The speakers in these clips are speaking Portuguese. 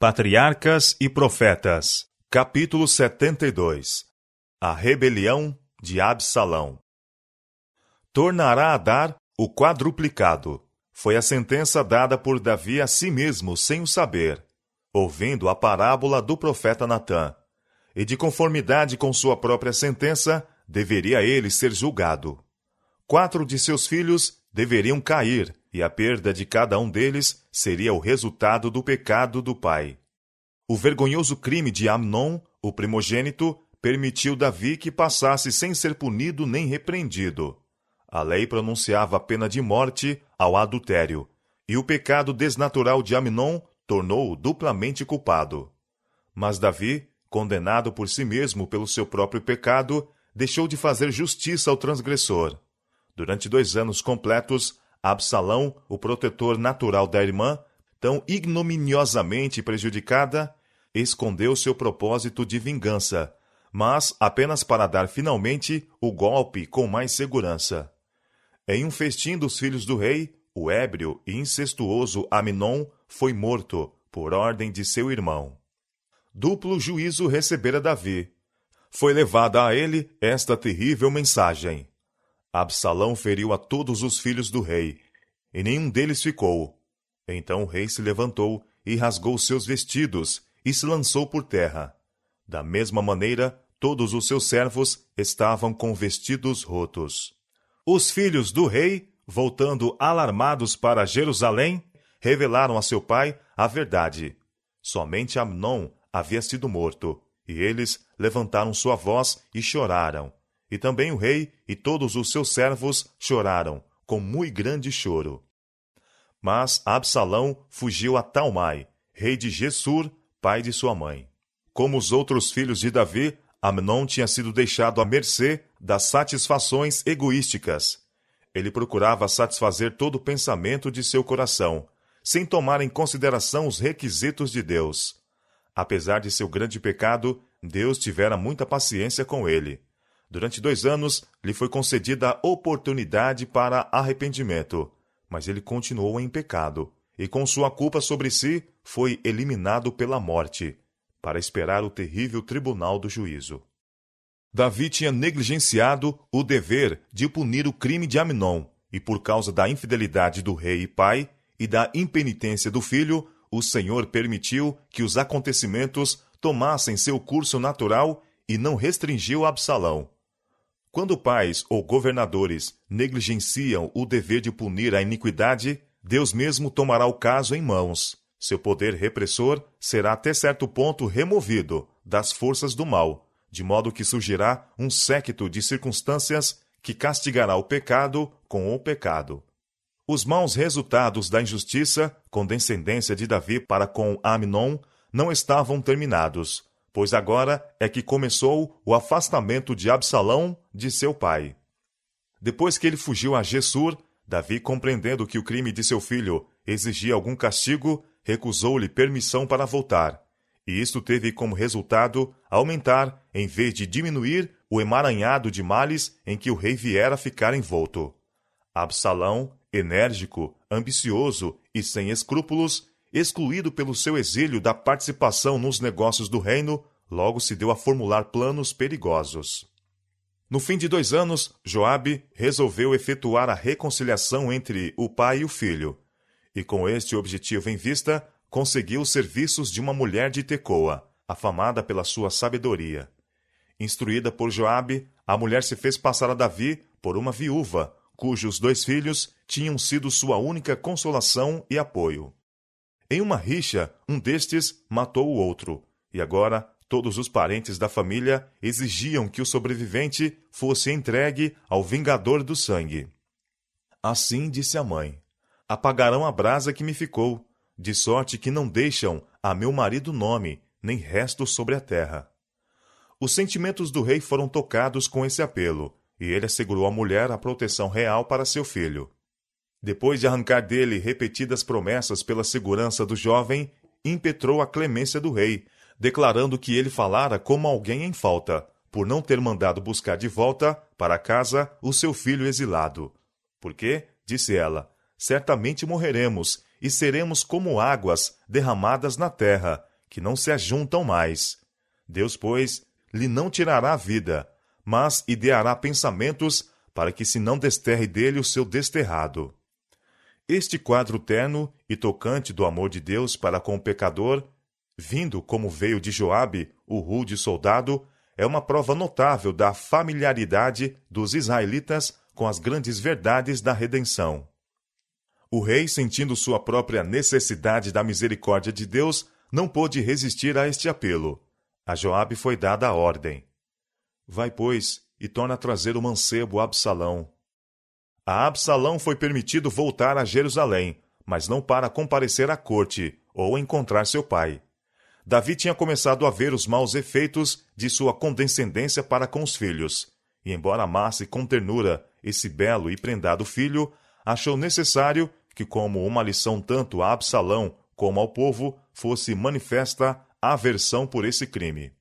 Patriarcas e Profetas, capítulo 72 A rebelião de Absalão. Tornará a dar o quadruplicado. Foi a sentença dada por Davi a si mesmo, sem o saber, ouvindo a parábola do profeta Natã. E de conformidade com sua própria sentença, deveria ele ser julgado. Quatro de seus filhos deveriam cair, e a perda de cada um deles seria o resultado do pecado do pai. O vergonhoso crime de Amnon, o primogênito, permitiu Davi que passasse sem ser punido nem repreendido. A lei pronunciava a pena de morte ao adultério, e o pecado desnatural de Amnon tornou-o duplamente culpado. Mas Davi, condenado por si mesmo pelo seu próprio pecado, deixou de fazer justiça ao transgressor. Durante dois anos completos, Absalão, o protetor natural da irmã, tão ignominiosamente prejudicada, escondeu seu propósito de vingança, mas apenas para dar finalmente o golpe com mais segurança. Em um festim dos filhos do rei, o ébrio e incestuoso Aminon foi morto por ordem de seu irmão. Duplo juízo recebera Davi. Foi levada a ele esta terrível mensagem: Absalão feriu a todos os filhos do rei, e nenhum deles ficou. Então o rei se levantou e rasgou seus vestidos e se lançou por terra. Da mesma maneira, todos os seus servos estavam com vestidos rotos. Os filhos do rei, voltando alarmados para Jerusalém, revelaram a seu pai a verdade. Somente Amnon havia sido morto, e eles levantaram sua voz e choraram. E também o rei e todos os seus servos choraram, com muito grande choro. Mas Absalão fugiu a Talmai, rei de Gessur, pai de sua mãe. Como os outros filhos de Davi, Amnon tinha sido deixado à mercê das satisfações egoísticas. Ele procurava satisfazer todo o pensamento de seu coração, sem tomar em consideração os requisitos de Deus. Apesar de seu grande pecado, Deus tivera muita paciência com ele. Durante dois anos, lhe foi concedida a oportunidade para arrependimento, mas ele continuou em pecado, e com sua culpa sobre si, foi eliminado pela morte, para esperar o terrível tribunal do juízo. Davi tinha negligenciado o dever de punir o crime de Aminon, e por causa da infidelidade do rei e pai e da impenitência do filho, o Senhor permitiu que os acontecimentos tomassem seu curso natural e não restringiu Absalão. Quando pais ou governadores negligenciam o dever de punir a iniquidade, Deus mesmo tomará o caso em mãos. Seu poder repressor será até certo ponto removido das forças do mal, de modo que surgirá um séquito de circunstâncias que castigará o pecado com o pecado. Os maus resultados da injustiça, com descendência de Davi para com Aminon, não estavam terminados, pois agora é que começou o afastamento de Absalão de seu pai. Depois que ele fugiu a Gessur, Davi, compreendendo que o crime de seu filho exigia algum castigo, recusou-lhe permissão para voltar. E isto teve como resultado aumentar, em vez de diminuir, o emaranhado de males em que o rei viera ficar envolto. Absalão, enérgico, ambicioso e sem escrúpulos, excluído pelo seu exílio da participação nos negócios do reino, logo se deu a formular planos perigosos. No fim de dois anos, Joabe resolveu efetuar a reconciliação entre o pai e o filho, e com este objetivo em vista, conseguiu os serviços de uma mulher de Tecoa, afamada pela sua sabedoria. Instruída por Joabe, a mulher se fez passar a Davi por uma viúva, cujos dois filhos tinham sido sua única consolação e apoio. Em uma rixa, um destes matou o outro, e agora todos os parentes da família exigiam que o sobrevivente fosse entregue ao vingador do sangue. Assim disse a mãe: Apagarão a brasa que me ficou, de sorte que não deixam a meu marido nome, nem resto sobre a terra. Os sentimentos do rei foram tocados com esse apelo, e ele assegurou à mulher a proteção real para seu filho. Depois de arrancar dele repetidas promessas pela segurança do jovem, impetrou a clemência do rei, declarando que ele falara como alguém em falta, por não ter mandado buscar de volta para casa o seu filho exilado. Porque, disse ela, certamente morreremos, e seremos como águas derramadas na terra, que não se ajuntam mais. Deus, pois, lhe não tirará a vida, mas ideará pensamentos para que se não desterre dele o seu desterrado. Este quadro terno e tocante do amor de Deus para com o pecador, vindo como veio de Joabe, o rude soldado, é uma prova notável da familiaridade dos israelitas com as grandes verdades da redenção. O rei, sentindo sua própria necessidade da misericórdia de Deus, não pôde resistir a este apelo. A Joabe foi dada a ordem: Vai, pois, e torna a trazer o mancebo Absalão. A Absalão foi permitido voltar a Jerusalém, mas não para comparecer à corte ou encontrar seu pai. Davi tinha começado a ver os maus efeitos de sua condescendência para com os filhos, e embora amasse com ternura esse belo e prendado filho, achou necessário que, como uma lição tanto a Absalão como ao povo, fosse manifesta aversão por esse crime.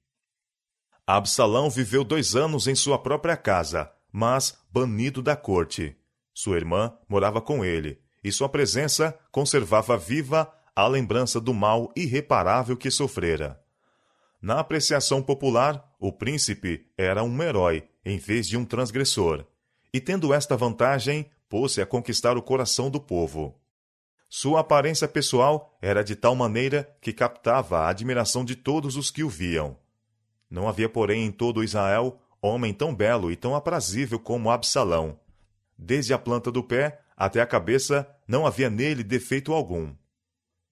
Absalão viveu dois anos em sua própria casa, mas banido da corte. Sua irmã morava com ele, e sua presença conservava viva a lembrança do mal irreparável que sofrera. Na apreciação popular, o príncipe era um herói em vez de um transgressor, e tendo esta vantagem, pôs-se a conquistar o coração do povo. Sua aparência pessoal era de tal maneira que captava a admiração de todos os que o viam. Não havia, porém, em todo Israel homem tão belo e tão aprazível como Absalão. Desde a planta do pé até a cabeça, não havia nele defeito algum.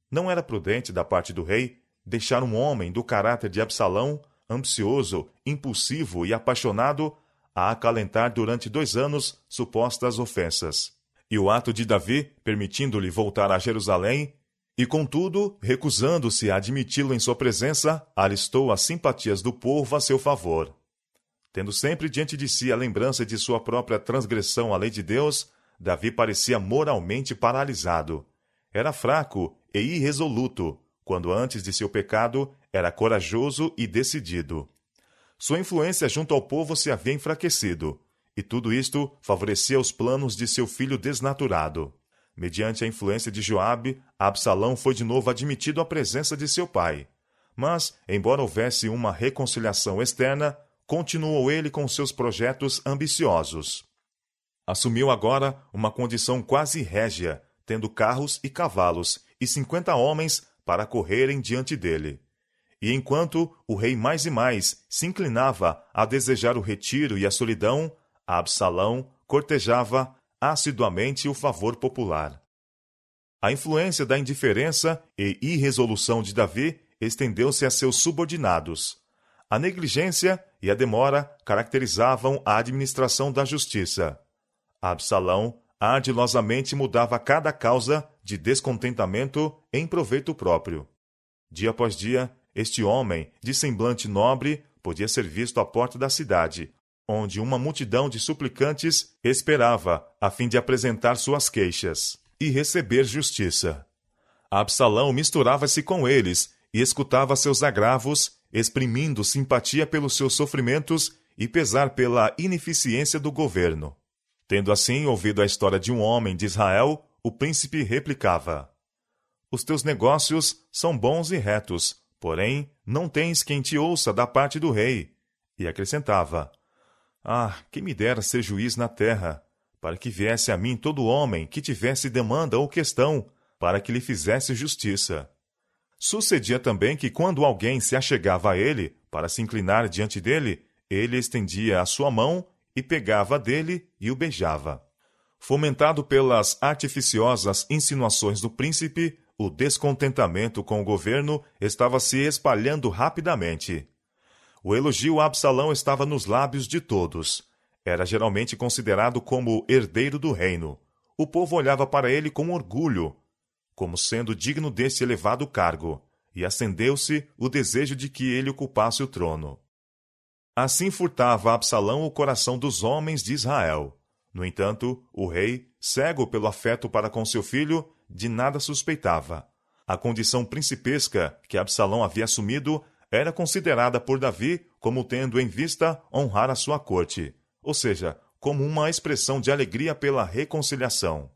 Não era prudente da parte do rei deixar um homem do caráter de Absalão, ambicioso, impulsivo e apaixonado, a acalentar durante dois anos supostas ofensas. E o ato de Davi, permitindo-lhe voltar a Jerusalém, e contudo, recusando-se a admiti-lo em sua presença, alistou as simpatias do povo a seu favor. Tendo sempre diante de si a lembrança de sua própria transgressão à lei de Deus, Davi parecia moralmente paralisado. Era fraco e irresoluto, quando antes de seu pecado era corajoso e decidido. Sua influência junto ao povo se havia enfraquecido, e tudo isto favorecia os planos de seu filho desnaturado. Mediante a influência de Joabe, Absalão foi de novo admitido à presença de seu pai. Mas, embora houvesse uma reconciliação externa, continuou ele com seus projetos ambiciosos. Assumiu agora uma condição quase régia, tendo carros e cavalos, e cinquenta homens para correrem diante dele. E enquanto o rei mais e mais se inclinava a desejar o retiro e a solidão, Absalão cortejava assiduamente o favor popular. A influência da indiferença e irresolução de Davi estendeu-se a seus subordinados. A negligência e a demora caracterizavam a administração da justiça. Absalão ardilosamente mudava cada causa de descontentamento em proveito próprio. Dia após dia, este homem, de semblante nobre, podia ser visto à porta da cidade, onde uma multidão de suplicantes esperava a fim de apresentar suas queixas e receber justiça. Absalão misturava-se com eles e escutava seus agravos, exprimindo simpatia pelos seus sofrimentos e pesar pela ineficiência do governo. Tendo assim ouvido a história de um homem de Israel, o príncipe replicava: Os teus negócios são bons e retos, porém não tens quem te ouça da parte do rei. E acrescentava: Ah, que me dera ser juiz na terra, para que viesse a mim todo homem que tivesse demanda ou questão, para que lhe fizesse justiça. Sucedia também que, quando alguém se achegava a ele para se inclinar diante dele, ele estendia a sua mão e pegava dele e o beijava. Fomentado pelas artificiosas insinuações do príncipe, o descontentamento com o governo estava se espalhando rapidamente. O elogio a Absalão estava nos lábios de todos. Era geralmente considerado como herdeiro do reino. O povo olhava para ele com orgulho, como sendo digno desse elevado cargo, e acendeu-se o desejo de que ele ocupasse o trono. Assim furtava Absalão o coração dos homens de Israel. No entanto, o rei, cego pelo afeto para com seu filho, de nada suspeitava. A condição principesca que Absalão havia assumido era considerada por Davi como tendo em vista honrar a sua corte, ou seja, como uma expressão de alegria pela reconciliação.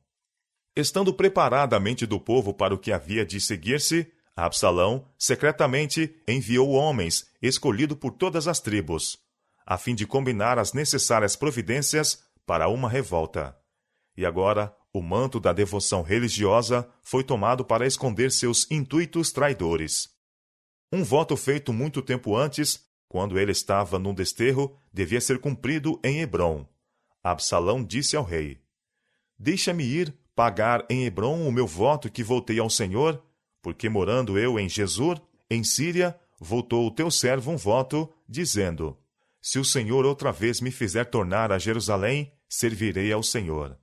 Estando preparada a mente do povo para o que havia de seguir-se, Absalão secretamente enviou homens, escolhidos por todas as tribos, a fim de combinar as necessárias providências para uma revolta. E agora, o manto da devoção religiosa foi tomado para esconder seus intuitos traidores. Um voto feito muito tempo antes, quando ele estava num desterro, devia ser cumprido em Hebron. Absalão disse ao rei: Deixa-me ir pagar em Hebron o meu voto que voltei ao Senhor, porque morando eu em Jesus, em Síria, voltou o teu servo um voto, dizendo: Se o Senhor outra vez me fizer tornar a Jerusalém, servirei ao Senhor.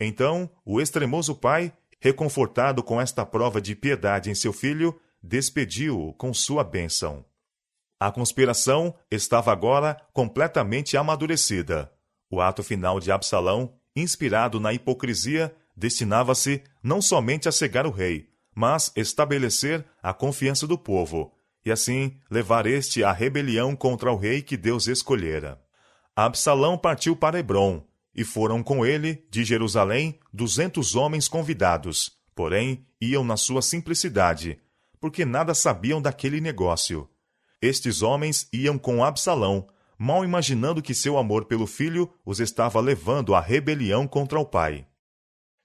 Então, o extremoso pai, reconfortado com esta prova de piedade em seu filho, despediu-o com sua bênção. A conspiração estava agora completamente amadurecida. O ato final de Absalão, inspirado na hipocrisia, destinava-se não somente a cegar o rei, mas estabelecer a confiança do povo, e assim levar este à rebelião contra o rei que Deus escolhera. Absalão partiu para Hebron, e foram com ele, de Jerusalém, duzentos homens convidados, porém iam na sua simplicidade, porque nada sabiam daquele negócio. Estes homens iam com Absalão, mal imaginando que seu amor pelo filho os estava levando à rebelião contra o pai.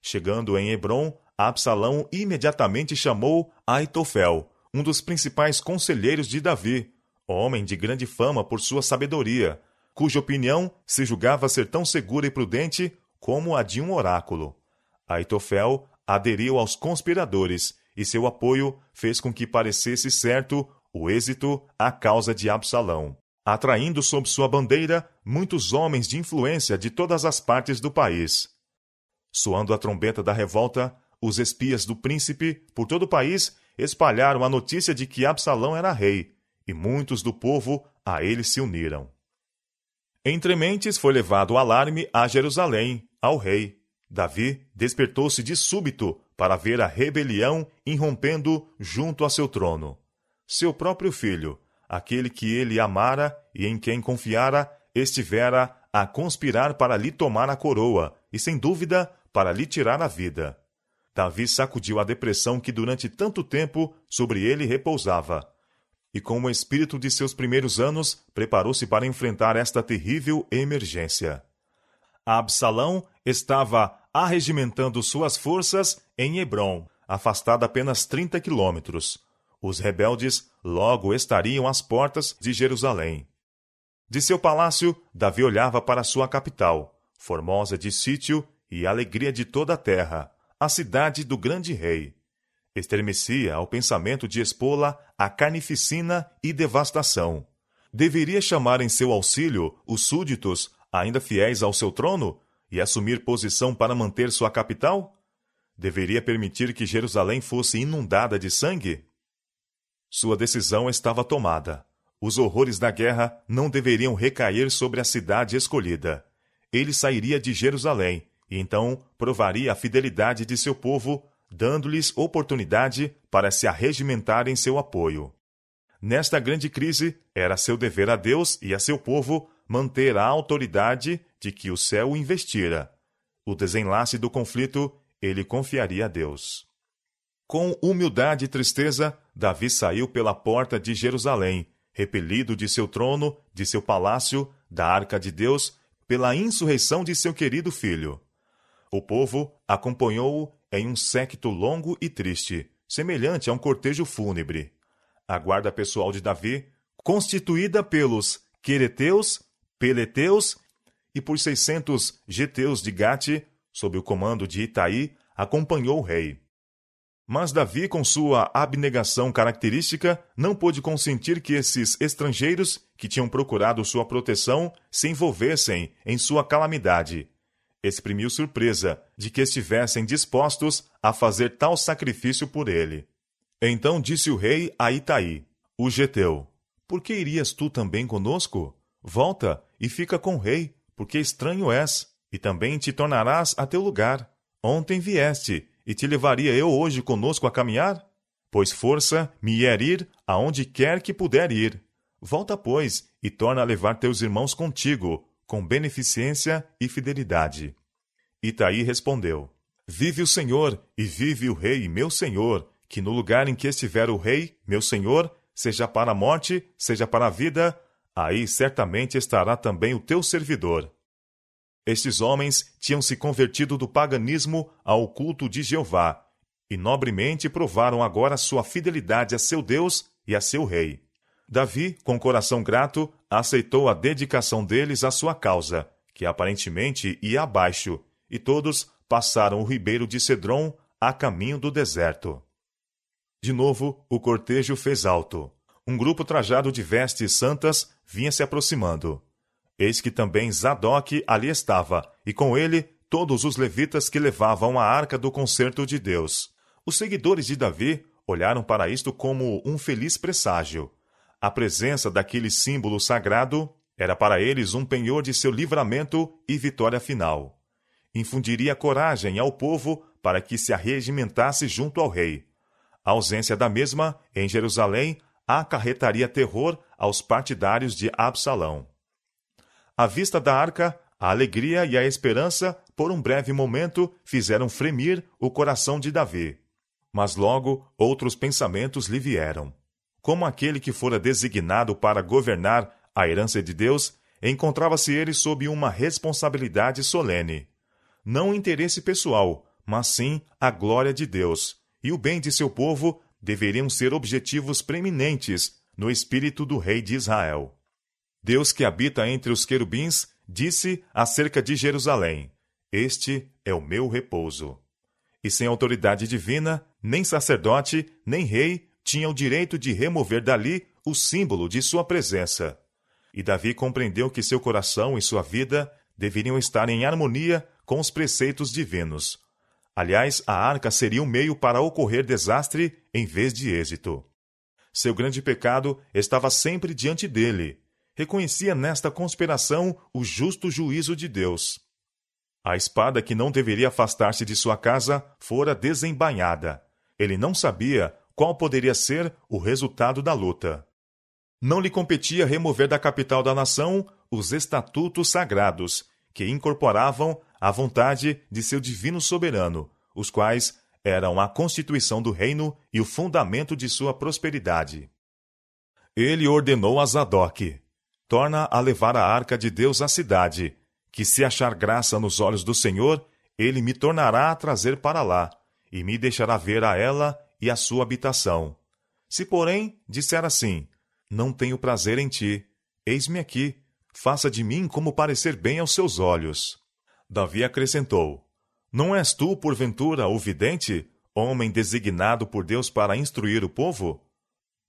Chegando em Hebron, Absalão imediatamente chamou Aitofel, um dos principais conselheiros de Davi, homem de grande fama por sua sabedoria, cuja opinião se julgava ser tão segura e prudente como a de um oráculo. Aitofel aderiu aos conspiradores e seu apoio fez com que parecesse certo o êxito à causa de Absalão, atraindo sob sua bandeira muitos homens de influência de todas as partes do país. Soando a trombeta da revolta, os espias do príncipe, por todo o país, espalharam a notícia de que Absalão era rei, e muitos do povo a ele se uniram. Entre mentes foi levado o alarme a Jerusalém, ao rei. Davi despertou-se de súbito para ver a rebelião irrompendo junto a seu trono. Seu próprio filho, aquele que ele amara e em quem confiara, estivera a conspirar para lhe tomar a coroa e, sem dúvida, para lhe tirar a vida. Davi sacudiu a depressão que durante tanto tempo sobre ele repousava. E com o espírito de seus primeiros anos, preparou-se para enfrentar esta terrível emergência. Absalão estava arregimentando suas forças em Hebron, afastada apenas 30 quilômetros. Os rebeldes logo estariam às portas de Jerusalém. De seu palácio, Davi olhava para sua capital, formosa de sítio e alegria de toda a terra, a cidade do grande rei. Estremecia ao pensamento de expô-la à carnificina e devastação. Deveria chamar em seu auxílio os súditos, ainda fiéis ao seu trono, e assumir posição para manter sua capital? Deveria permitir que Jerusalém fosse inundada de sangue? Sua decisão estava tomada. Os horrores da guerra não deveriam recair sobre a cidade escolhida. Ele sairia de Jerusalém e então provaria a fidelidade de seu povo, dando-lhes oportunidade para se arregimentar em seu apoio. Nesta grande crise, era seu dever a Deus e a seu povo manter a autoridade de que o céu investira. O desenlace do conflito ele confiaria a Deus. Com humildade e tristeza, Davi saiu pela porta de Jerusalém, repelido de seu trono, de seu palácio, da arca de Deus, pela insurreição de seu querido filho. O povo acompanhou-o em um séquito longo e triste, semelhante a um cortejo fúnebre. A guarda pessoal de Davi, constituída pelos Quereteus, Peleteus e por seiscentos Geteus de Gate, sob o comando de Itaí, acompanhou o rei. Mas Davi, com sua abnegação característica, não pôde consentir que esses estrangeiros, que tinham procurado sua proteção, se envolvessem em sua calamidade exprimiu surpresa de que estivessem dispostos a fazer tal sacrifício por ele. Então disse o rei a Itaí, o geteu: Por que irias tu também conosco? Volta e fica com o rei, porque estranho és, e também te tornarás a teu lugar. Ontem vieste, e te levaria eu hoje conosco a caminhar? Pois força me é ir aonde quer que puder ir. Volta, pois, e torna a levar teus irmãos contigo, com beneficência e fidelidade. Itaí respondeu: Vive o Senhor, e vive o Rei, meu Senhor, que no lugar em que estiver o Rei, meu Senhor, seja para a morte, seja para a vida, aí certamente estará também o teu servidor. Estes homens tinham se convertido do paganismo ao culto de Jeová, e nobremente provaram agora sua fidelidade a seu Deus e a seu rei. Davi, com coração grato, aceitou a dedicação deles à sua causa, que aparentemente ia abaixo, e todos passaram o ribeiro de Cedron a caminho do deserto. De novo, o cortejo fez alto. Um grupo trajado de vestes santas vinha se aproximando. Eis que também Zadok ali estava, e com ele todos os levitas que levavam a arca do concerto de Deus. Os seguidores de Davi olharam para isto como um feliz presságio. A presença daquele símbolo sagrado era para eles um penhor de seu livramento e vitória final. Infundiria coragem ao povo para que se arregimentasse junto ao rei. A ausência da mesma, em Jerusalém, acarretaria terror aos partidários de Absalão. À vista da arca, a alegria e a esperança, por um breve momento, fizeram fremir o coração de Davi. Mas logo outros pensamentos lhe vieram. Como aquele que fora designado para governar a herança de Deus, encontrava-se ele sob uma responsabilidade solene. Não interesse pessoal, mas sim a glória de Deus, e o bem de seu povo deveriam ser objetivos preeminentes no espírito do rei de Israel. Deus que habita entre os querubins disse acerca de Jerusalém: Este é o meu repouso. E sem autoridade divina, nem sacerdote, nem rei tinha o direito de remover dali o símbolo de sua presença. E Davi compreendeu que seu coração e sua vida deveriam estar em harmonia com os preceitos divinos. Aliás, a arca seria um meio para ocorrer desastre em vez de êxito. Seu grande pecado estava sempre diante dele. Reconhecia nesta conspiração o justo juízo de Deus. A espada que não deveria afastar-se de sua casa fora desembainhada. Ele não sabia qual poderia ser o resultado da luta. Não lhe competia remover da capital da nação os estatutos sagrados, que incorporavam a vontade de seu divino soberano, os quais eram a constituição do reino e o fundamento de sua prosperidade. Ele ordenou a Zadok: torna a levar a arca de Deus à cidade, que se achar graça nos olhos do Senhor, ele me tornará a trazer para lá, e me deixará ver a ela e a sua habitação. Se, porém, disser assim: Não tenho prazer em ti, eis-me aqui, faça de mim como parecer bem aos seus olhos. Davi acrescentou: Não és tu, porventura, o vidente, homem designado por Deus para instruir o povo?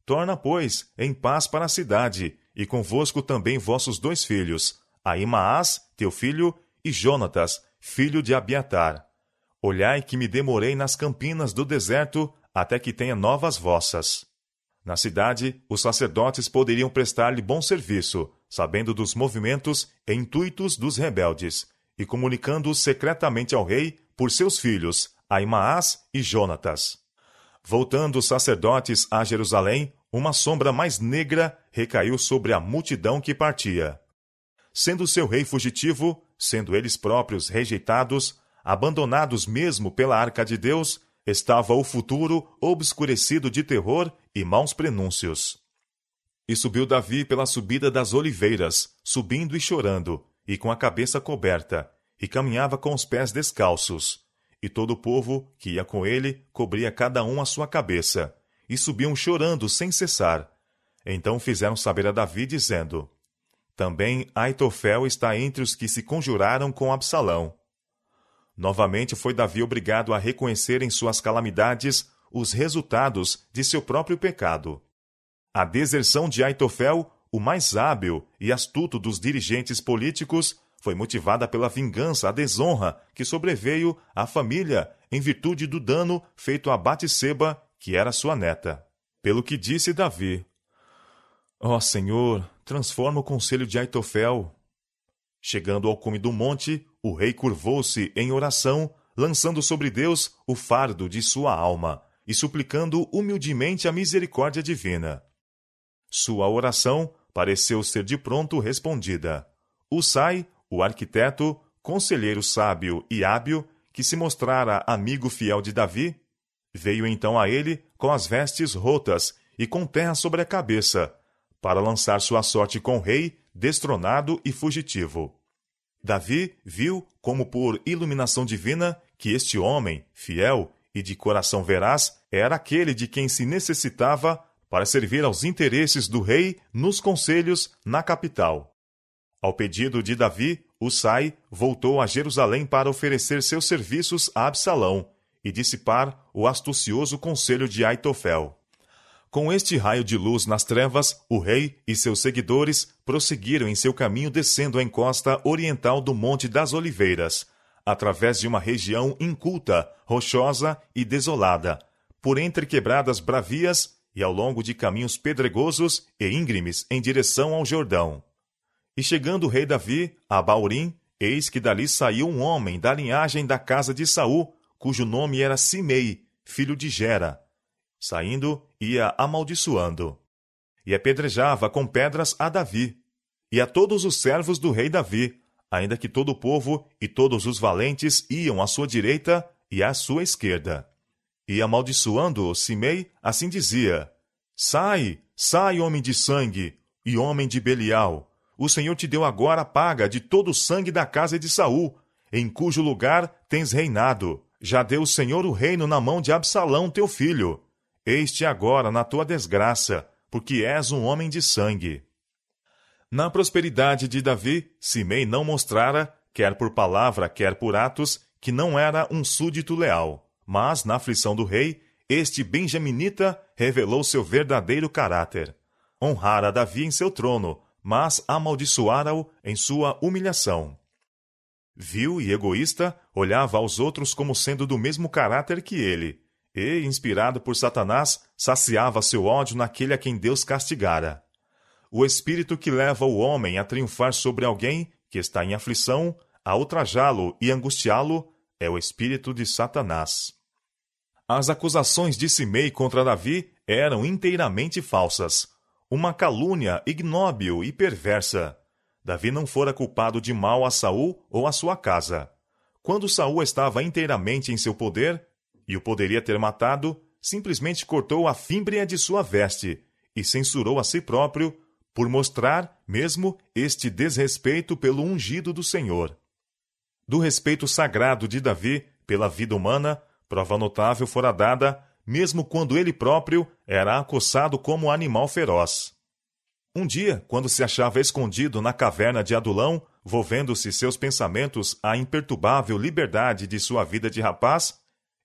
Torna, pois, em paz para a cidade, e convosco também vossos dois filhos, Aimaas, teu filho, e Jonatas, filho de Abiatar. Olhai que me demorei nas campinas do deserto até que tenha novas vossas. Na cidade, os sacerdotes poderiam prestar-lhe bom serviço, sabendo dos movimentos e intuitos dos rebeldes, e comunicando-os secretamente ao rei por seus filhos, Aimaas e Jonatas. Voltando os sacerdotes a Jerusalém, uma sombra mais negra recaiu sobre a multidão que partia. Sendo seu rei fugitivo, sendo eles próprios rejeitados, abandonados mesmo pela arca de Deus, estava o futuro obscurecido de terror e maus prenúncios. E subiu Davi pela subida das oliveiras, subindo e chorando, e com a cabeça coberta, e caminhava com os pés descalços. E todo o povo que ia com ele cobria cada um a sua cabeça, e subiam chorando sem cessar. Então fizeram saber a Davi, dizendo: Também Aitofel está entre os que se conjuraram com Absalão. Novamente foi Davi obrigado a reconhecer em suas calamidades os resultados de seu próprio pecado. A deserção de Aitofel, o mais hábil e astuto dos dirigentes políticos, foi motivada pela vingança à desonra que sobreveio à família em virtude do dano feito a Batseba, que era sua neta. Pelo que disse Davi: Ó oh, Senhor, transforma o conselho de Aitofel. Chegando ao cume do monte, o rei curvou-se em oração, lançando sobre Deus o fardo de sua alma e suplicando humildemente a misericórdia divina. Sua oração pareceu ser de pronto respondida. Usai, o arquiteto, conselheiro sábio e hábil, que se mostrara amigo fiel de Davi, veio então a ele com as vestes rotas e com terra sobre a cabeça, para lançar sua sorte com o rei, destronado e fugitivo. Davi viu, como por iluminação divina, que este homem, fiel e de coração veraz, era aquele de quem se necessitava para servir aos interesses do rei nos conselhos na capital. Ao pedido de Davi, Usai voltou a Jerusalém para oferecer seus serviços a Absalão e dissipar o astucioso conselho de Aitofel. Com este raio de luz nas trevas, o rei e seus seguidores prosseguiram em seu caminho descendo a encosta oriental do Monte das Oliveiras, através de uma região inculta, rochosa e desolada, por entre quebradas bravias e ao longo de caminhos pedregosos e íngremes em direção ao Jordão. E chegando o rei Davi a Baurim, eis que dali saiu um homem da linhagem da casa de Saul, cujo nome era Simei, filho de Gera. Saindo, ia amaldiçoando. E apedrejava com pedras a Davi, e a todos os servos do rei Davi, ainda que todo o povo e todos os valentes iam à sua direita e à sua esquerda. E amaldiçoando Simei, assim dizia: Sai, sai, homem de sangue, e homem de Belial. O Senhor te deu agora a paga de todo o sangue da casa de Saul, em cujo lugar tens reinado. Já deu o Senhor o reino na mão de Absalão, teu filho. Eis-te agora na tua desgraça, porque és um homem de sangue. Na prosperidade de Davi, Simei não mostrara, quer por palavra, quer por atos, que não era um súdito leal. Mas, na aflição do rei, este benjaminita revelou seu verdadeiro caráter. Honrara Davi em seu trono, mas amaldiçoara-o em sua humilhação. Vil e egoísta, olhava aos outros como sendo do mesmo caráter que ele, e, inspirado por Satanás, saciava seu ódio naquele a quem Deus castigara. O espírito que leva o homem a triunfar sobre alguém que está em aflição, a ultrajá-lo e angustiá-lo, é o espírito de Satanás. As acusações de Simei contra Davi eram inteiramente falsas, uma calúnia ignóbil e perversa. Davi não fora culpado de mal a Saul ou a sua casa. Quando Saul estava inteiramente em seu poder, e o poderia ter matado, simplesmente cortou a fímbria de sua veste e censurou a si próprio por mostrar mesmo este desrespeito pelo ungido do Senhor. Do respeito sagrado de Davi pela vida humana, prova notável fora dada, mesmo quando ele próprio era acossado como animal feroz. Um dia, quando se achava escondido na caverna de Adulão, volvendo-se seus pensamentos à imperturbável liberdade de sua vida de rapaz,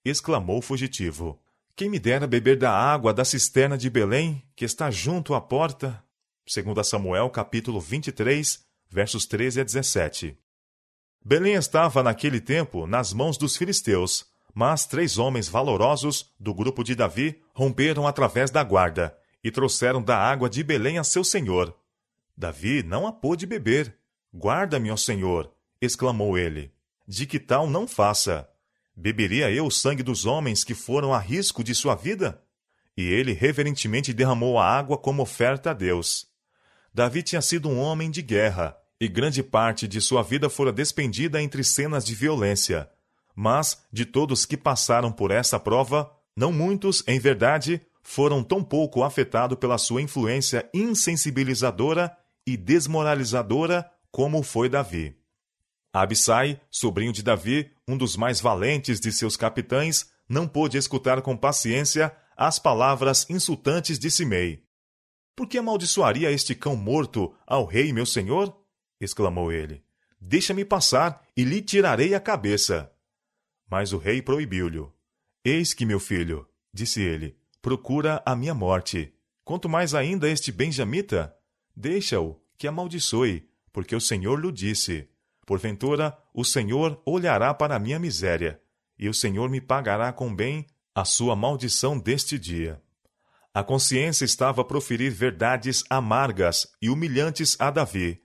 exclamou o fugitivo: Quem me dera beber da água da cisterna de Belém, que está junto à porta? segundo Samuel capítulo 23, versos 13 a 17. Belém estava naquele tempo nas mãos dos filisteus, mas três homens valorosos do grupo de Davi romperam através da guarda e trouxeram da água de Belém a seu senhor. Davi não a pôde beber. Guarda-me, ó Senhor, exclamou ele. De que tal não faça? Beberia eu o sangue dos homens que foram a risco de sua vida? E ele reverentemente derramou a água como oferta a Deus. Davi tinha sido um homem de guerra, e grande parte de sua vida fora despendida entre cenas de violência. Mas, de todos que passaram por essa prova, não muitos, em verdade, foram tão pouco afetados pela sua influência insensibilizadora e desmoralizadora como foi Davi. Abissai, sobrinho de Davi, um dos mais valentes de seus capitães, não pôde escutar com paciência as palavras insultantes de Simei. Por que amaldiçoaria este cão morto ao rei meu senhor? exclamou ele. Deixa-me passar e lhe tirarei a cabeça. Mas o rei proibiu-lhe. Eis que, meu filho, disse ele, procura a minha morte. Quanto mais ainda este benjamita? Deixa-o, que amaldiçoe, porque o Senhor lhe disse. Porventura, o Senhor olhará para a minha miséria, e o Senhor me pagará com bem a sua maldição deste dia. A consciência estava a proferir verdades amargas e humilhantes a Davi,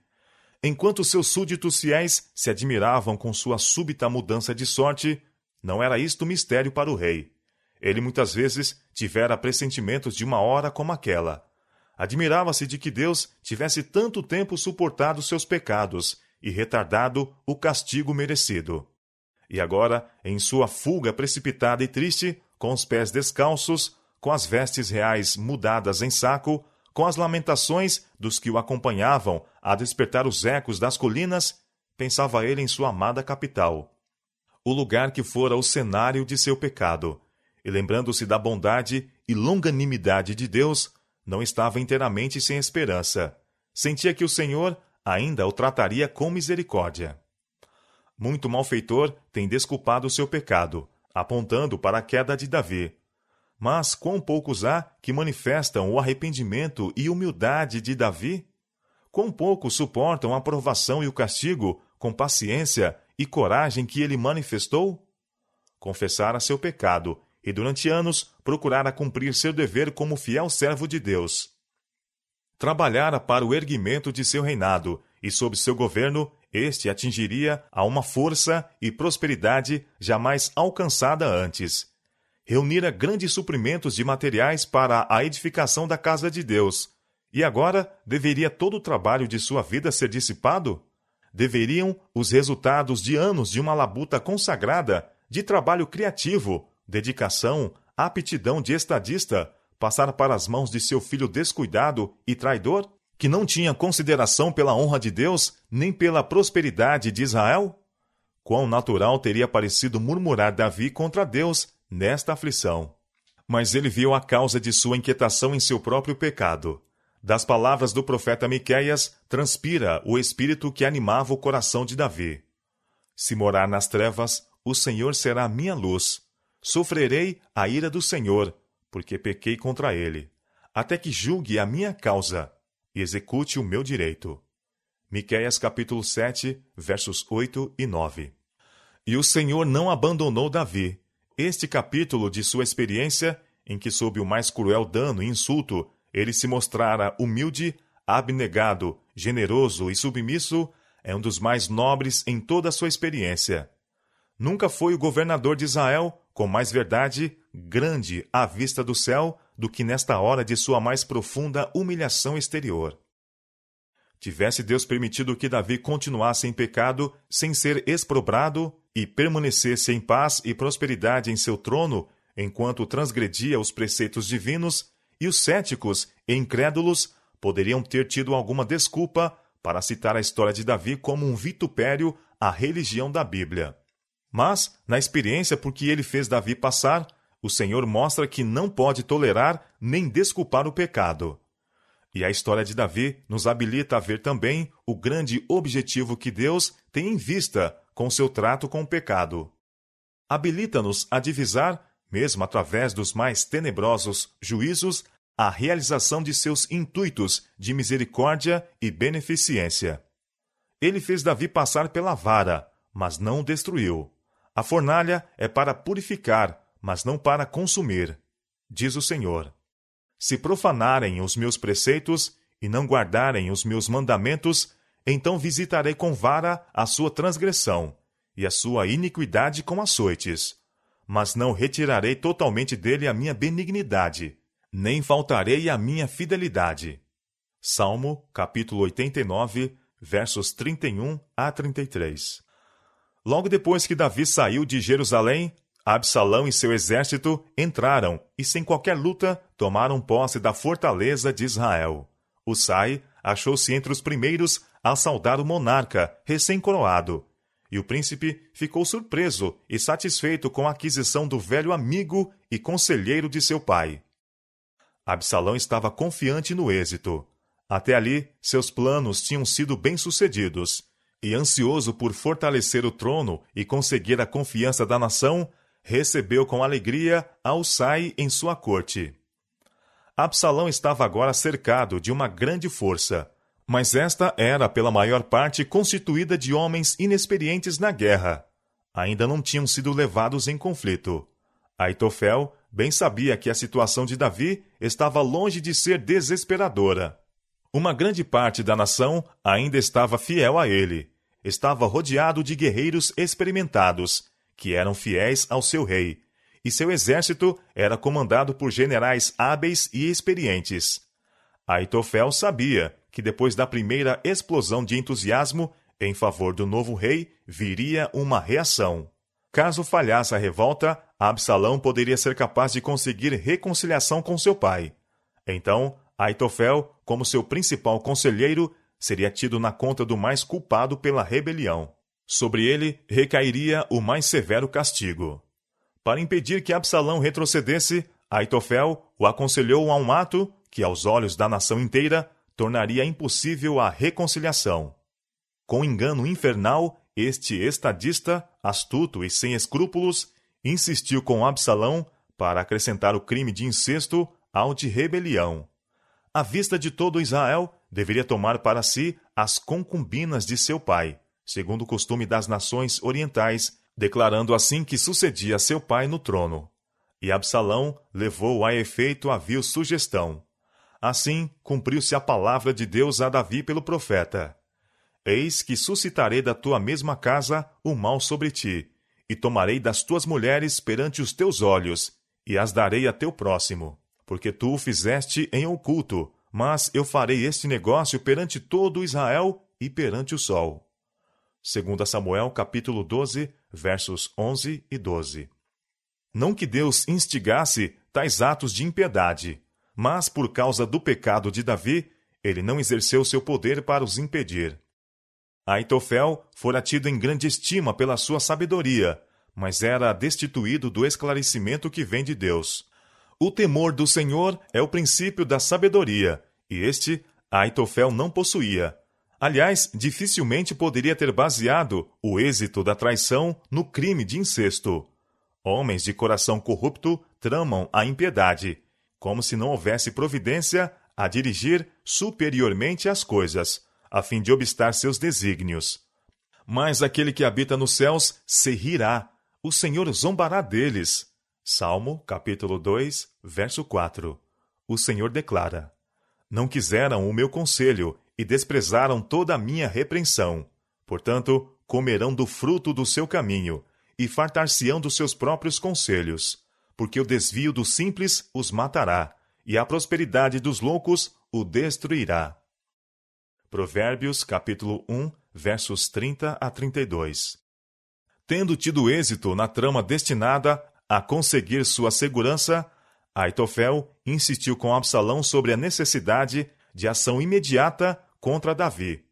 enquanto seus súditos fiéis se admiravam com sua súbita mudança de sorte. Não era isto mistério para o rei. Ele muitas vezes tivera pressentimentos de uma hora como aquela. Admirava-se de que Deus tivesse tanto tempo suportado seus pecados e retardado o castigo merecido. E agora, em sua fuga precipitada e triste, com os pés descalços, com as vestes reais mudadas em saco, com as lamentações dos que o acompanhavam a despertar os ecos das colinas, pensava ele em sua amada capital. O lugar que fora o cenário de seu pecado, e lembrando-se da bondade e longanimidade de Deus, não estava inteiramente sem esperança. Sentia que o Senhor ainda o trataria com misericórdia. Muito malfeitor tem desculpado seu pecado, apontando para a queda de Davi. Mas quão poucos há que manifestam o arrependimento e humildade de Davi? Quão poucos suportam a aprovação e o castigo com paciência e coragem que ele manifestou? Confessara seu pecado e, durante anos, procurara cumprir seu dever como fiel servo de Deus. Trabalhara para o erguimento de seu reinado, e sob seu governo este atingiria a uma força e prosperidade jamais alcançada antes. Reunira grandes suprimentos de materiais para a edificação da casa de Deus. E agora deveria todo o trabalho de sua vida ser dissipado? Deveriam os resultados de anos de uma labuta consagrada, de trabalho criativo, dedicação, aptidão de estadista, passar para as mãos de seu filho descuidado e traidor? que não tinha consideração pela honra de Deus nem pela prosperidade de Israel? Quão natural teria parecido murmurar Davi contra Deus nesta aflição. Mas ele viu a causa de sua inquietação em seu próprio pecado. Das palavras do profeta Miqueias transpira o espírito que animava o coração de Davi. Se morar nas trevas, o Senhor será minha luz. Sofrerei a ira do Senhor, porque pequei contra ele, até que julgue a minha causa e execute o meu direito. Miqueias capítulo 7, versos 8 e 9. E o Senhor não abandonou Davi. Este capítulo de sua experiência, em que sob o mais cruel dano e insulto, ele se mostrara humilde, abnegado, generoso e submisso, é um dos mais nobres em toda a sua experiência. Nunca foi o governador de Israel, com mais verdade, grande à vista do céu, do que nesta hora de sua mais profunda humilhação exterior. Tivesse Deus permitido que Davi continuasse em pecado sem ser exprobrado e permanecesse em paz e prosperidade em seu trono, enquanto transgredia os preceitos divinos, e os céticos e incrédulos poderiam ter tido alguma desculpa para citar a história de Davi como um vitupério à religião da Bíblia. Mas, na experiência por que ele fez Davi passar, o Senhor mostra que não pode tolerar nem desculpar o pecado. E a história de Davi nos habilita a ver também o grande objetivo que Deus tem em vista com seu trato com o pecado. Habilita-nos a divisar, mesmo através dos mais tenebrosos juízos, a realização de seus intuitos de misericórdia e beneficência. Ele fez Davi passar pela vara, mas não o destruiu. A fornalha é para purificar, mas não para consumir, diz o Senhor. Se profanarem os meus preceitos e não guardarem os meus mandamentos, então visitarei com vara a sua transgressão e a sua iniquidade com açoites. Mas não retirarei totalmente dele a minha benignidade, nem faltarei a minha fidelidade. Salmo, capítulo 89, versos 31 a 33. Logo depois que Davi saiu de Jerusalém, Absalão e seu exército entraram e, sem qualquer luta, tomaram posse da fortaleza de Israel. Usai achou-se entre os primeiros a saudar o monarca, recém-coroado. E o príncipe ficou surpreso e satisfeito com a aquisição do velho amigo e conselheiro de seu pai. Absalão estava confiante no êxito. Até ali, seus planos tinham sido bem-sucedidos. E ansioso por fortalecer o trono e conseguir a confiança da nação, recebeu com alegria Alçai em sua corte. Absalão estava agora cercado de uma grande força, mas esta era pela maior parte constituída de homens inexperientes na guerra. Ainda não tinham sido levados em conflito. Aitofel bem sabia que a situação de Davi estava longe de ser desesperadora. Uma grande parte da nação ainda estava fiel a ele. Estava rodeado de guerreiros experimentados que eram fiéis ao seu rei, e seu exército era comandado por generais hábeis e experientes. Aitofel sabia que depois da primeira explosão de entusiasmo em favor do novo rei viria uma reação. caso falhasse a revolta, Absalão poderia ser capaz de conseguir reconciliação com seu pai. Então, Aitofel, como seu principal conselheiro, seria tido na conta do mais culpado pela rebelião. Sobre ele recairia o mais severo castigo. Para impedir que Absalão retrocedesse, Aitofel o aconselhou a um ato que, aos olhos da nação inteira, tornaria impossível a reconciliação. Com engano infernal, este estadista, astuto e sem escrúpulos, insistiu com Absalão para acrescentar o crime de incesto ao de rebelião. À vista de todo Israel, deveria tomar para si as concubinas de seu pai, segundo o costume das nações orientais, declarando assim que sucedia seu pai no trono. E Absalão levou a efeito a vil sugestão. Assim cumpriu-se a palavra de Deus a Davi pelo profeta: Eis que suscitarei da tua mesma casa o mal sobre ti, e tomarei das tuas mulheres perante os teus olhos, e as darei a teu próximo, porque tu o fizeste em oculto, mas eu farei este negócio perante todo Israel e perante o sol. 2 Samuel capítulo 12, versos 11 e 12. Não que Deus instigasse tais atos de impiedade, mas por causa do pecado de Davi, ele não exerceu seu poder para os impedir. Aitofel fora tido em grande estima pela sua sabedoria, mas era destituído do esclarecimento que vem de Deus. O temor do Senhor é o princípio da sabedoria, e este Aitofel não possuía. Aliás, dificilmente poderia ter baseado o êxito da traição no crime de incesto. Homens de coração corrupto tramam a impiedade, como se não houvesse providência a dirigir superiormente as coisas a fim de obstar seus desígnios. Mas aquele que habita nos céus se rirá, o Senhor zombará deles. Salmo, capítulo 2, verso 4. O Senhor declara: Não quiseram o meu conselho e desprezaram toda a minha repreensão. Portanto, comerão do fruto do seu caminho e fartar-se-ão dos seus próprios conselhos, porque o desvio dos simples os matará, e a prosperidade dos loucos o destruirá. Provérbios capítulo 1, versos 30 a 32. Tendo tido êxito na trama destinada a conseguir sua segurança, Aitofel insistiu com Absalão sobre a necessidade de ação imediata contra Davi.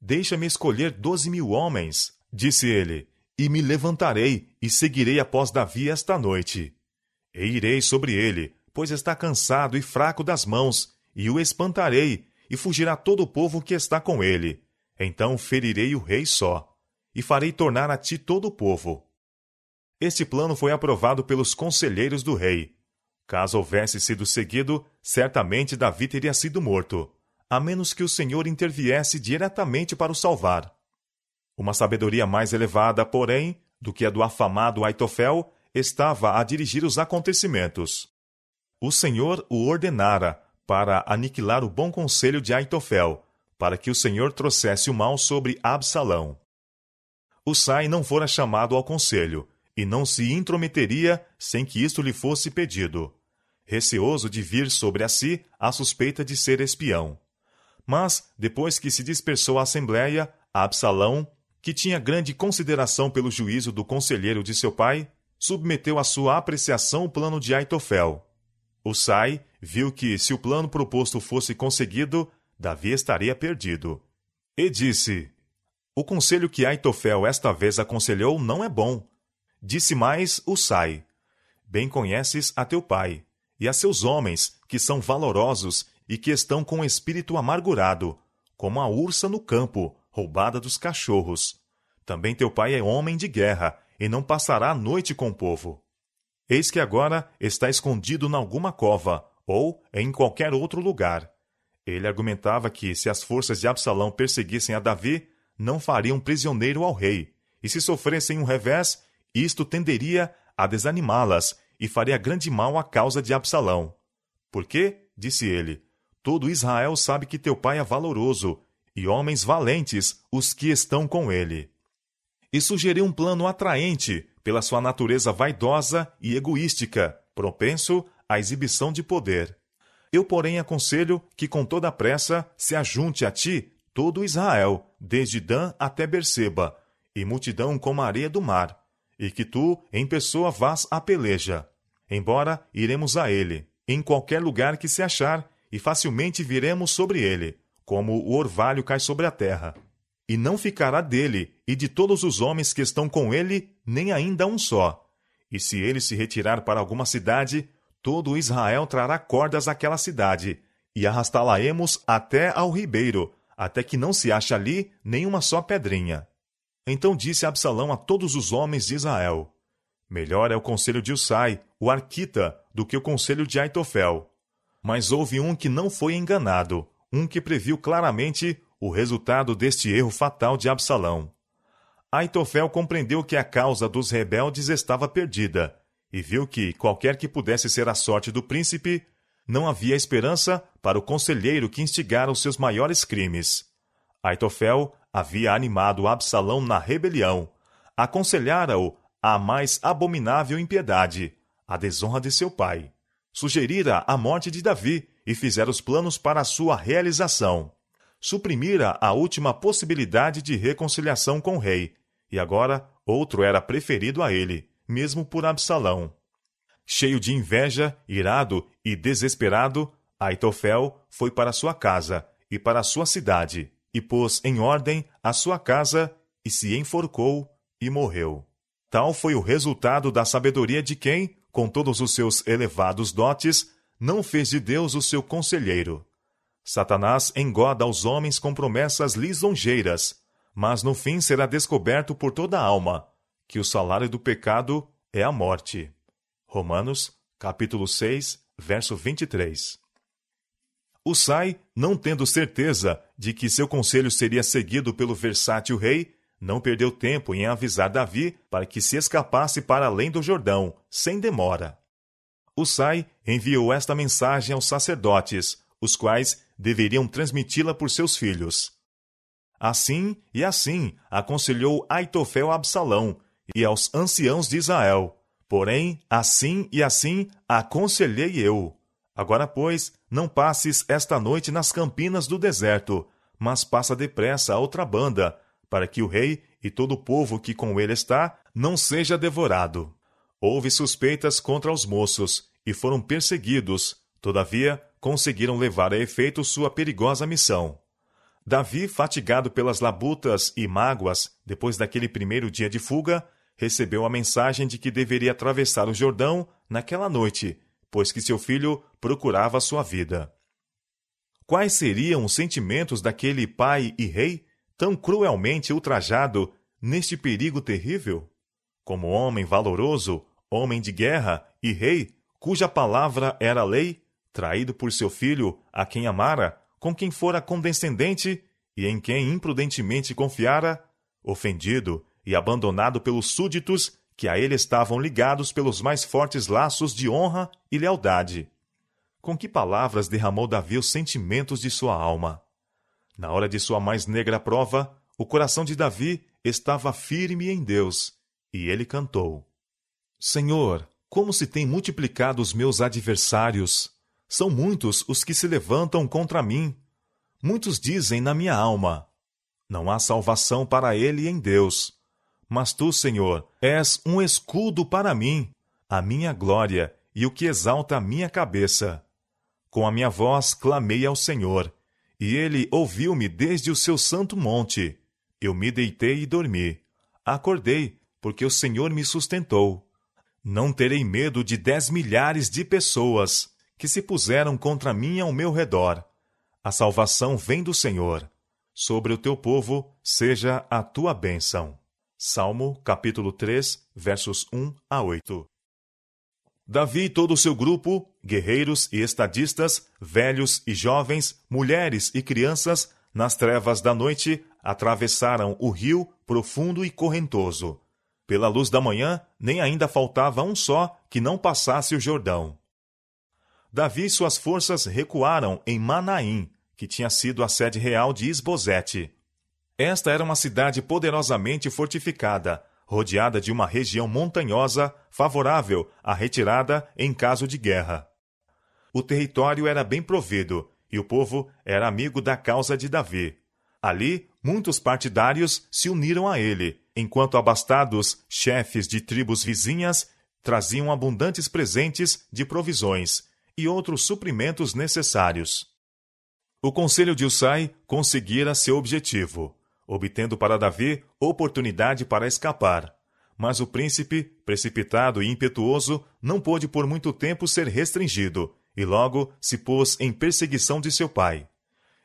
Deixa-me escolher doze mil homens, disse ele, e me levantarei e seguirei após Davi esta noite. E irei sobre ele, pois está cansado e fraco das mãos, e o espantarei e fugirá todo o povo que está com ele. Então ferirei o rei só, e farei tornar a ti todo o povo. Este plano foi aprovado pelos conselheiros do rei. Caso houvesse sido seguido, certamente Davi teria sido morto, a menos que o Senhor interviesse diretamente para o salvar. Uma sabedoria mais elevada, porém, do que a do afamado Aitofel, estava a dirigir os acontecimentos. O Senhor o ordenara para aniquilar o bom conselho de Aitofel, para que o Senhor trouxesse o mal sobre Absalão. Sai não fora chamado ao conselho, e não se intrometeria sem que isto lhe fosse pedido, receoso de vir sobre a si a suspeita de ser espião. Mas, depois que se dispersou a assembléia, Absalão, que tinha grande consideração pelo juízo do conselheiro de seu pai, submeteu à sua apreciação o plano de Aitofel, Sai viu que, se o plano proposto fosse conseguido, Davi estaria perdido. E disse: O conselho que Aitofel esta vez aconselhou não é bom. Disse mais Sai: Bem conheces a teu pai, e a seus homens, que são valorosos e que estão com o espírito amargurado, como a ursa no campo, roubada dos cachorros. Também teu pai é homem de guerra, e não passará a noite com o povo. Eis que agora está escondido em alguma cova, ou em qualquer outro lugar. Ele argumentava que, se as forças de Absalão perseguissem a Davi, não fariam prisioneiro ao rei, e se sofressem um revés, isto tenderia a desanimá-las e faria grande mal à causa de Absalão. Porque, disse ele, todo Israel sabe que teu pai é valoroso, e homens valentes os que estão com ele. E sugeriu um plano atraente pela sua natureza vaidosa e egoística, propenso à exibição de poder. Eu, porém, aconselho que com toda pressa se ajunte a ti todo Israel, desde Dan até Berseba, e multidão como a areia do mar, e que tu, em pessoa, vás à peleja. Embora iremos a ele, em qualquer lugar que se achar, e facilmente viremos sobre ele, como o orvalho cai sobre a terra. E não ficará dele e de todos os homens que estão com ele, nem ainda um só. E se ele se retirar para alguma cidade, todo Israel trará cordas àquela cidade, e arrastá-la-emos até ao ribeiro, até que não se ache ali nenhuma só pedrinha. Então disse Absalão a todos os homens de Israel: Melhor é o conselho de Usai, o arquita, do que o conselho de Aitofel. Mas houve um que não foi enganado, um que previu claramente o resultado deste erro fatal de Absalão. Aitofel compreendeu que a causa dos rebeldes estava perdida e viu que, qualquer que pudesse ser a sorte do príncipe, não havia esperança para o conselheiro que instigara os seus maiores crimes. Aitofel havia animado Absalão na rebelião, aconselhara-o à mais abominável impiedade, a desonra de seu pai. Sugerira a morte de Davi e fizera os planos para sua realização. Suprimira a última possibilidade de reconciliação com o rei, e agora outro era preferido a ele, mesmo por Absalão. Cheio de inveja, irado e desesperado, Aitofel foi para sua casa e para sua cidade, e pôs em ordem a sua casa e se enforcou e morreu. Tal foi o resultado da sabedoria de quem, com todos os seus elevados dotes, não fez de Deus o seu conselheiro. Satanás engoda aos homens com promessas lisonjeiras, mas no fim será descoberto por toda a alma que o salário do pecado é a morte. Romanos, capítulo 6, verso 23. O Sai, não tendo certeza de que seu conselho seria seguido pelo versátil rei, não perdeu tempo em avisar Davi para que se escapasse para além do Jordão, sem demora. O Sai enviou esta mensagem aos sacerdotes, os quais deveriam transmiti-la por seus filhos. Assim e assim aconselhou Aitofel a Absalão e aos anciãos de Israel. Porém, assim e assim aconselhei eu. Agora, pois, não passes esta noite nas campinas do deserto, mas passa depressa a outra banda, para que o rei e todo o povo que com ele está não seja devorado. Houve suspeitas contra os moços, e foram perseguidos, todavia conseguiram levar a efeito sua perigosa missão. Davi, fatigado pelas labutas e mágoas depois daquele primeiro dia de fuga, recebeu a mensagem de que deveria atravessar o Jordão naquela noite pois que seu filho procurava sua vida. Quais seriam os sentimentos daquele pai e rei tão cruelmente ultrajado neste perigo terrível? Como homem valoroso, homem de guerra e rei, cuja palavra era lei, traído por seu filho, a quem amara, com quem fora condescendente e em quem imprudentemente confiara, ofendido e abandonado pelos súditos que a ele estavam ligados pelos mais fortes laços de honra e lealdade. Com que palavras derramou Davi os sentimentos de sua alma? Na hora de sua mais negra prova, o coração de Davi estava firme em Deus, e ele cantou: Senhor, como se têm multiplicado os meus adversários! São muitos os que se levantam contra mim. Muitos dizem na minha alma: Não há salvação para ele em Deus. Mas tu, Senhor, és um escudo para mim, a minha glória e o que exalta a minha cabeça. Com a minha voz clamei ao Senhor, e ele ouviu-me desde o seu santo monte. Eu me deitei e dormi. Acordei, porque o Senhor me sustentou. Não terei medo de dez milhares de pessoas que se puseram contra mim ao meu redor. A salvação vem do Senhor. Sobre o teu povo seja a tua bênção. Salmo, capítulo 3, versos 1 a 8. Davi e todo o seu grupo, guerreiros e estadistas, velhos e jovens, mulheres e crianças, nas trevas da noite, atravessaram o rio profundo e correntoso. Pela luz da manhã, nem ainda faltava um só que não passasse o Jordão. Davi e suas forças recuaram em Manaim, que tinha sido a sede real de Isbosete. Esta era uma cidade poderosamente fortificada, rodeada de uma região montanhosa favorável à retirada em caso de guerra. O território era bem provido e o povo era amigo da causa de Davi. Ali, muitos partidários se uniram a ele enquanto abastados chefes de tribos vizinhas traziam abundantes presentes de provisões e outros suprimentos necessários. O conselho de Usai conseguira seu objetivo, obtendo para Davi oportunidade para escapar. Mas o príncipe, precipitado e impetuoso, não pôde por muito tempo ser restringido, e logo se pôs em perseguição de seu pai.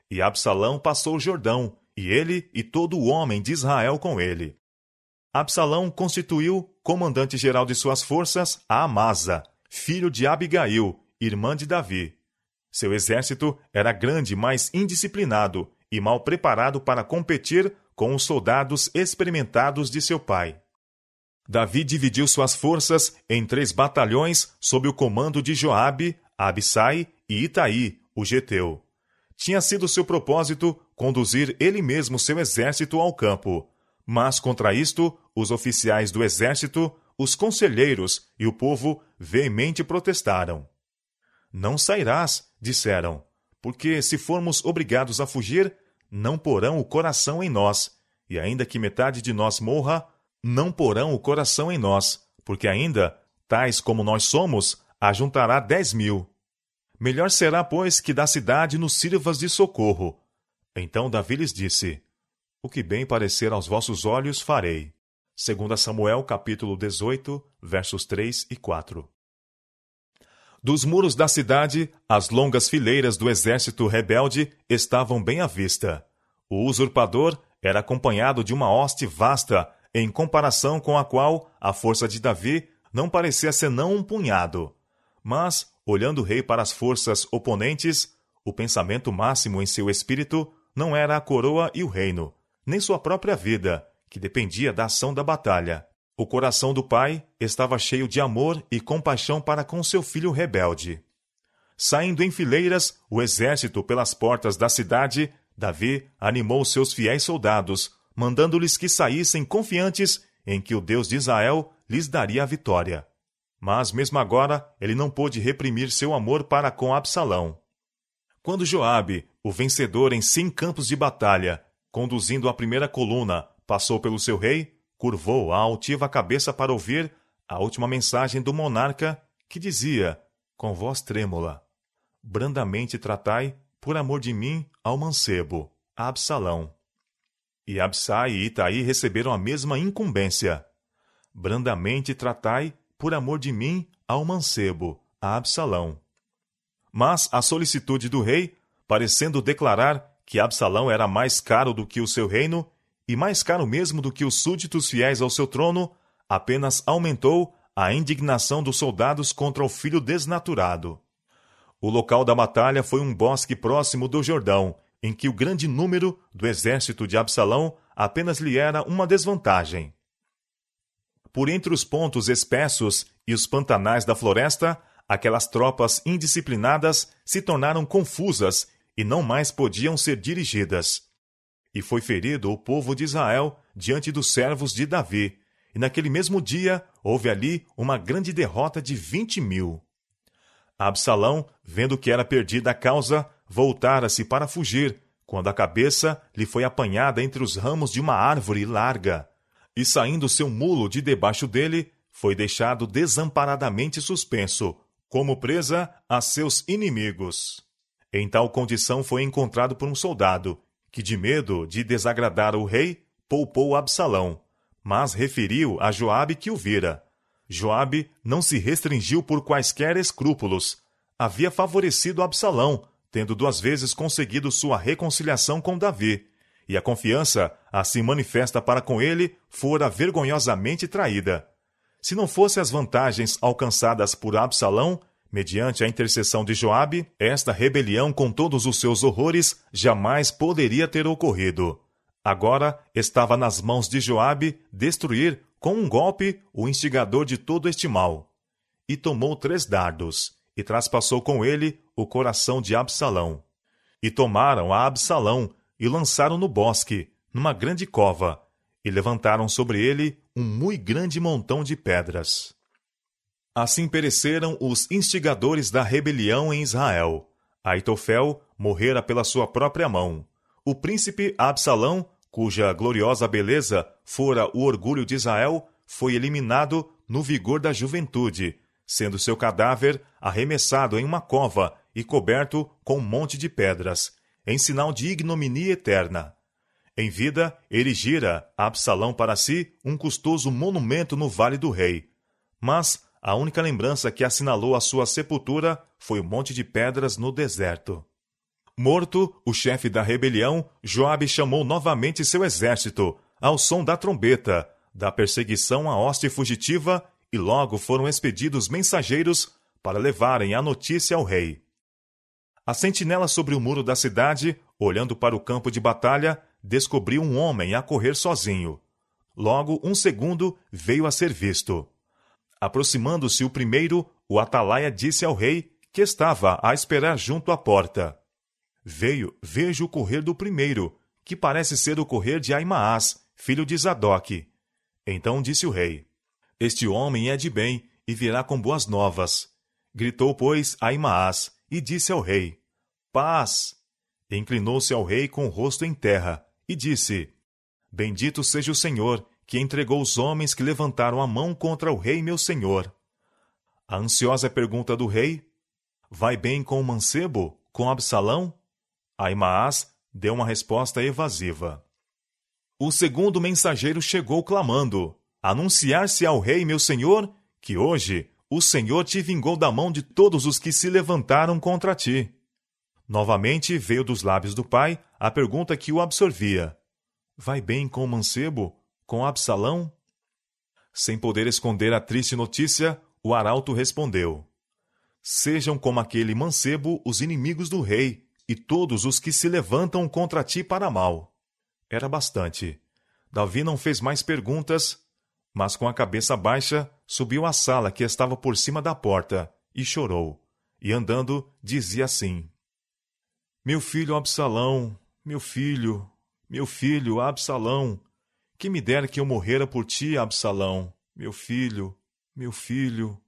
E Absalão passou o Jordão, e ele e todo o homem de Israel com ele. Absalão constituiu comandante-geral de suas forças a Amasa, filho de Abigail, irmã de Davi. Seu exército era grande, mas indisciplinado e mal preparado para competir com os soldados experimentados de seu pai. Davi dividiu suas forças em três batalhões sob o comando de Joabe, Abissai e Itaí, o geteu. Tinha sido seu propósito conduzir ele mesmo seu exército ao campo, mas contra isto, os oficiais do exército, os conselheiros e o povo veemente protestaram. Não sairás, disseram, porque se formos obrigados a fugir, não porão o coração em nós, e ainda que metade de nós morra, não porão o coração em nós, porque ainda, tais como nós somos, ajuntará dez mil. Melhor será, pois, que da cidade nos sirvas de socorro. Então Davi lhes disse: O que bem parecer aos vossos olhos farei. Segundo Samuel, capítulo 18, versos 3 e 4. Dos muros da cidade, as longas fileiras do exército rebelde estavam bem à vista. O usurpador era acompanhado de uma hoste vasta em comparação com a qual a força de Davi não parecia senão um punhado. Mas, olhando o rei para as forças oponentes, o pensamento máximo em seu espírito não era a coroa e o reino, nem sua própria vida, que dependia da ação da batalha. O coração do pai estava cheio de amor e compaixão para com seu filho rebelde. Saindo em fileiras o exército pelas portas da cidade, Davi animou seus fiéis soldados, mandando-lhes que saíssem confiantes em que o Deus de Israel lhes daria a vitória. Mas mesmo agora ele não pôde reprimir seu amor para com Absalão. Quando Joabe, o vencedor em cem campos de batalha, conduzindo a primeira coluna, passou pelo seu rei, curvou a altiva cabeça para ouvir a última mensagem do monarca, que dizia, com voz trêmula: Brandamente tratai, por amor de mim, ao mancebo, Absalão. E Absai e Itaí receberam a mesma incumbência. Brandamente tratai, por amor de mim, ao mancebo, a Absalão. Mas a solicitude do rei, parecendo declarar que Absalão era mais caro do que o seu reino, e mais caro mesmo do que os súditos fiéis ao seu trono, apenas aumentou a indignação dos soldados contra o filho desnaturado. O local da batalha foi um bosque próximo do Jordão, em que o grande número do exército de Absalão apenas lhe era uma desvantagem. Por entre os pontos espessos e os pantanais da floresta, aquelas tropas indisciplinadas se tornaram confusas e não mais podiam ser dirigidas. E foi ferido o povo de Israel diante dos servos de Davi, e naquele mesmo dia houve ali uma grande derrota de vinte mil. Absalão, vendo que era perdida a causa, voltara-se para fugir, quando a cabeça lhe foi apanhada entre os ramos de uma árvore larga. E saindo seu mulo de debaixo dele, foi deixado desamparadamente suspenso, como presa a seus inimigos. Em tal condição foi encontrado por um soldado, que, de medo de desagradar o rei, poupou Absalão, mas referiu a Joabe que o vira. Joabe não se restringiu por quaisquer escrúpulos. Havia favorecido Absalão, tendo duas vezes conseguido sua reconciliação com Davi, e a confiança assim manifesta para com ele fora vergonhosamente traída. Se não fossem as vantagens alcançadas por Absalão, mediante a intercessão de Joabe, esta rebelião com todos os seus horrores jamais poderia ter ocorrido. Agora estava nas mãos de Joabe destruir com um golpe o instigador de todo este mal. E tomou três dardos, e traspassou com ele o coração de Absalão. E tomaram a Absalão e lançaram no bosque, numa grande cova, e levantaram sobre ele um muito grande montão de pedras. Assim pereceram os instigadores da rebelião em Israel. Aitofel morrera pela sua própria mão. O príncipe Absalão, cuja gloriosa beleza fora o orgulho de Israel, foi eliminado no vigor da juventude, sendo seu cadáver arremessado em uma cova e coberto com um monte de pedras, em sinal de ignominia eterna. Em vida, erigira Absalão para si um custoso monumento no Vale do Rei. Mas a única lembrança que assinalou a sua sepultura foi o monte de pedras no deserto. Morto, o chefe da rebelião, Joabe chamou novamente seu exército, ao som da trombeta, da perseguição à hoste fugitiva, e logo foram expedidos mensageiros para levarem a notícia ao rei. A sentinela sobre o muro da cidade, olhando para o campo de batalha, descobriu um homem a correr sozinho. Logo, um segundo veio a ser visto. Aproximando-se o primeiro, o atalaia disse ao rei que estava a esperar junto à porta. Veio, vejo o correr do primeiro, que parece ser o correr de Aimaas, filho de Zadok. Então disse o rei: Este homem é de bem e virá com boas novas. Gritou, pois, Aimaas e disse ao rei: Paz! Inclinou-se ao rei com o rosto em terra e disse: Bendito seja o Senhor, que entregou os homens que levantaram a mão contra o rei meu senhor. A ansiosa pergunta do rei: Vai bem com o mancebo, com Absalão? Aimaas deu uma resposta evasiva. O segundo mensageiro chegou clamando: Anunciar-se ao rei, meu senhor, que hoje o Senhor te vingou da mão de todos os que se levantaram contra ti. Novamente veio dos lábios do pai a pergunta que o absorvia: Vai bem com o mancebo, com Absalão? Sem poder esconder a triste notícia, o arauto respondeu: Sejam como aquele mancebo os inimigos do rei, e todos os que se levantam contra ti para mal. Era bastante. Davi não fez mais perguntas, mas com a cabeça baixa subiu à sala que estava por cima da porta e chorou. E andando, dizia assim: Meu filho Absalão, meu filho, meu filho Absalão, que me dera que eu morrera por ti, Absalão, meu filho, meu filho.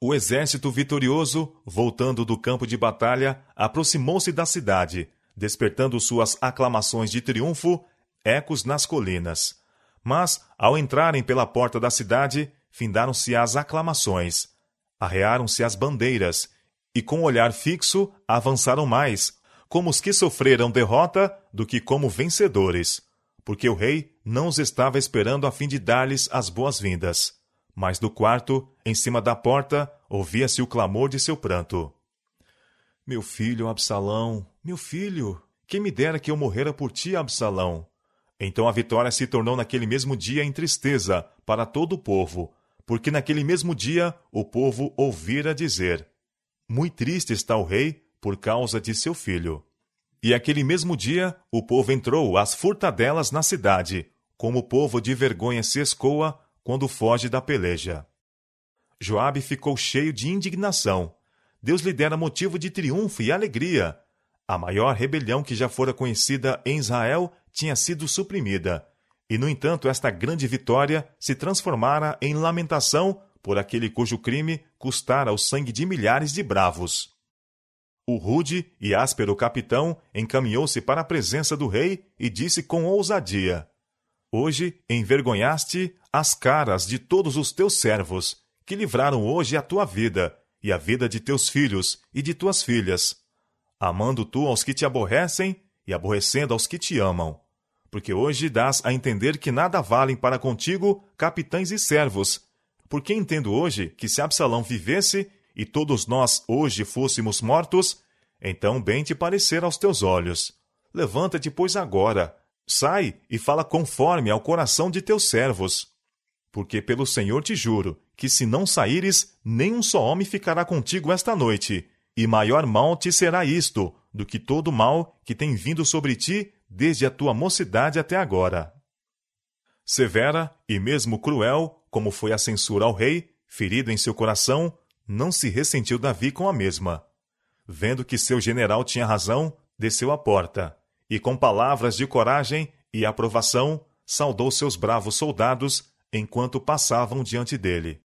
O exército vitorioso, voltando do campo de batalha, aproximou-se da cidade, despertando suas aclamações de triunfo, ecos nas colinas. Mas, ao entrarem pela porta da cidade, findaram-se as aclamações, arrearam-se as bandeiras, e com olhar fixo avançaram mais, como os que sofreram derrota do que como vencedores, porque o rei não os estava esperando a fim de dar-lhes as boas-vindas. Mas do quarto, em cima da porta, ouvia-se o clamor de seu pranto. Meu filho Absalão, meu filho, quem me dera que eu morrera por ti, Absalão. Então a vitória se tornou naquele mesmo dia em tristeza para todo o povo, porque naquele mesmo dia o povo ouvira dizer: Muito triste está o rei por causa de seu filho. E aquele mesmo dia o povo entrou às furtadelas na cidade, como o povo de vergonha se escoa quando foge da peleja. Joabe ficou cheio de indignação. Deus lhe dera motivo de triunfo e alegria. A maior rebelião que já fora conhecida em Israel tinha sido suprimida, e no entanto esta grande vitória se transformara em lamentação por aquele cujo crime custara o sangue de milhares de bravos. O rude e áspero capitão encaminhou-se para a presença do rei e disse com ousadia: Hoje envergonhaste as caras de todos os teus servos, que livraram hoje a tua vida, e a vida de teus filhos e de tuas filhas, amando tu aos que te aborrecem e aborrecendo aos que te amam. Porque hoje dás a entender que nada valem para contigo capitães e servos. Porque entendo hoje que se Absalão vivesse e todos nós hoje fôssemos mortos, então bem te parecer aos teus olhos. Levanta-te, pois, agora, Sai e fala conforme ao coração de teus servos. Porque pelo Senhor te juro que se não saíres, nem um só homem ficará contigo esta noite, e maior mal te será isto do que todo mal que tem vindo sobre ti desde a tua mocidade até agora. Severa e mesmo cruel, como foi a censura ao rei, ferido em seu coração, não se ressentiu Davi com a mesma. Vendo que seu general tinha razão, desceu à porta e com palavras de coragem e aprovação saudou seus bravos soldados enquanto passavam diante dele.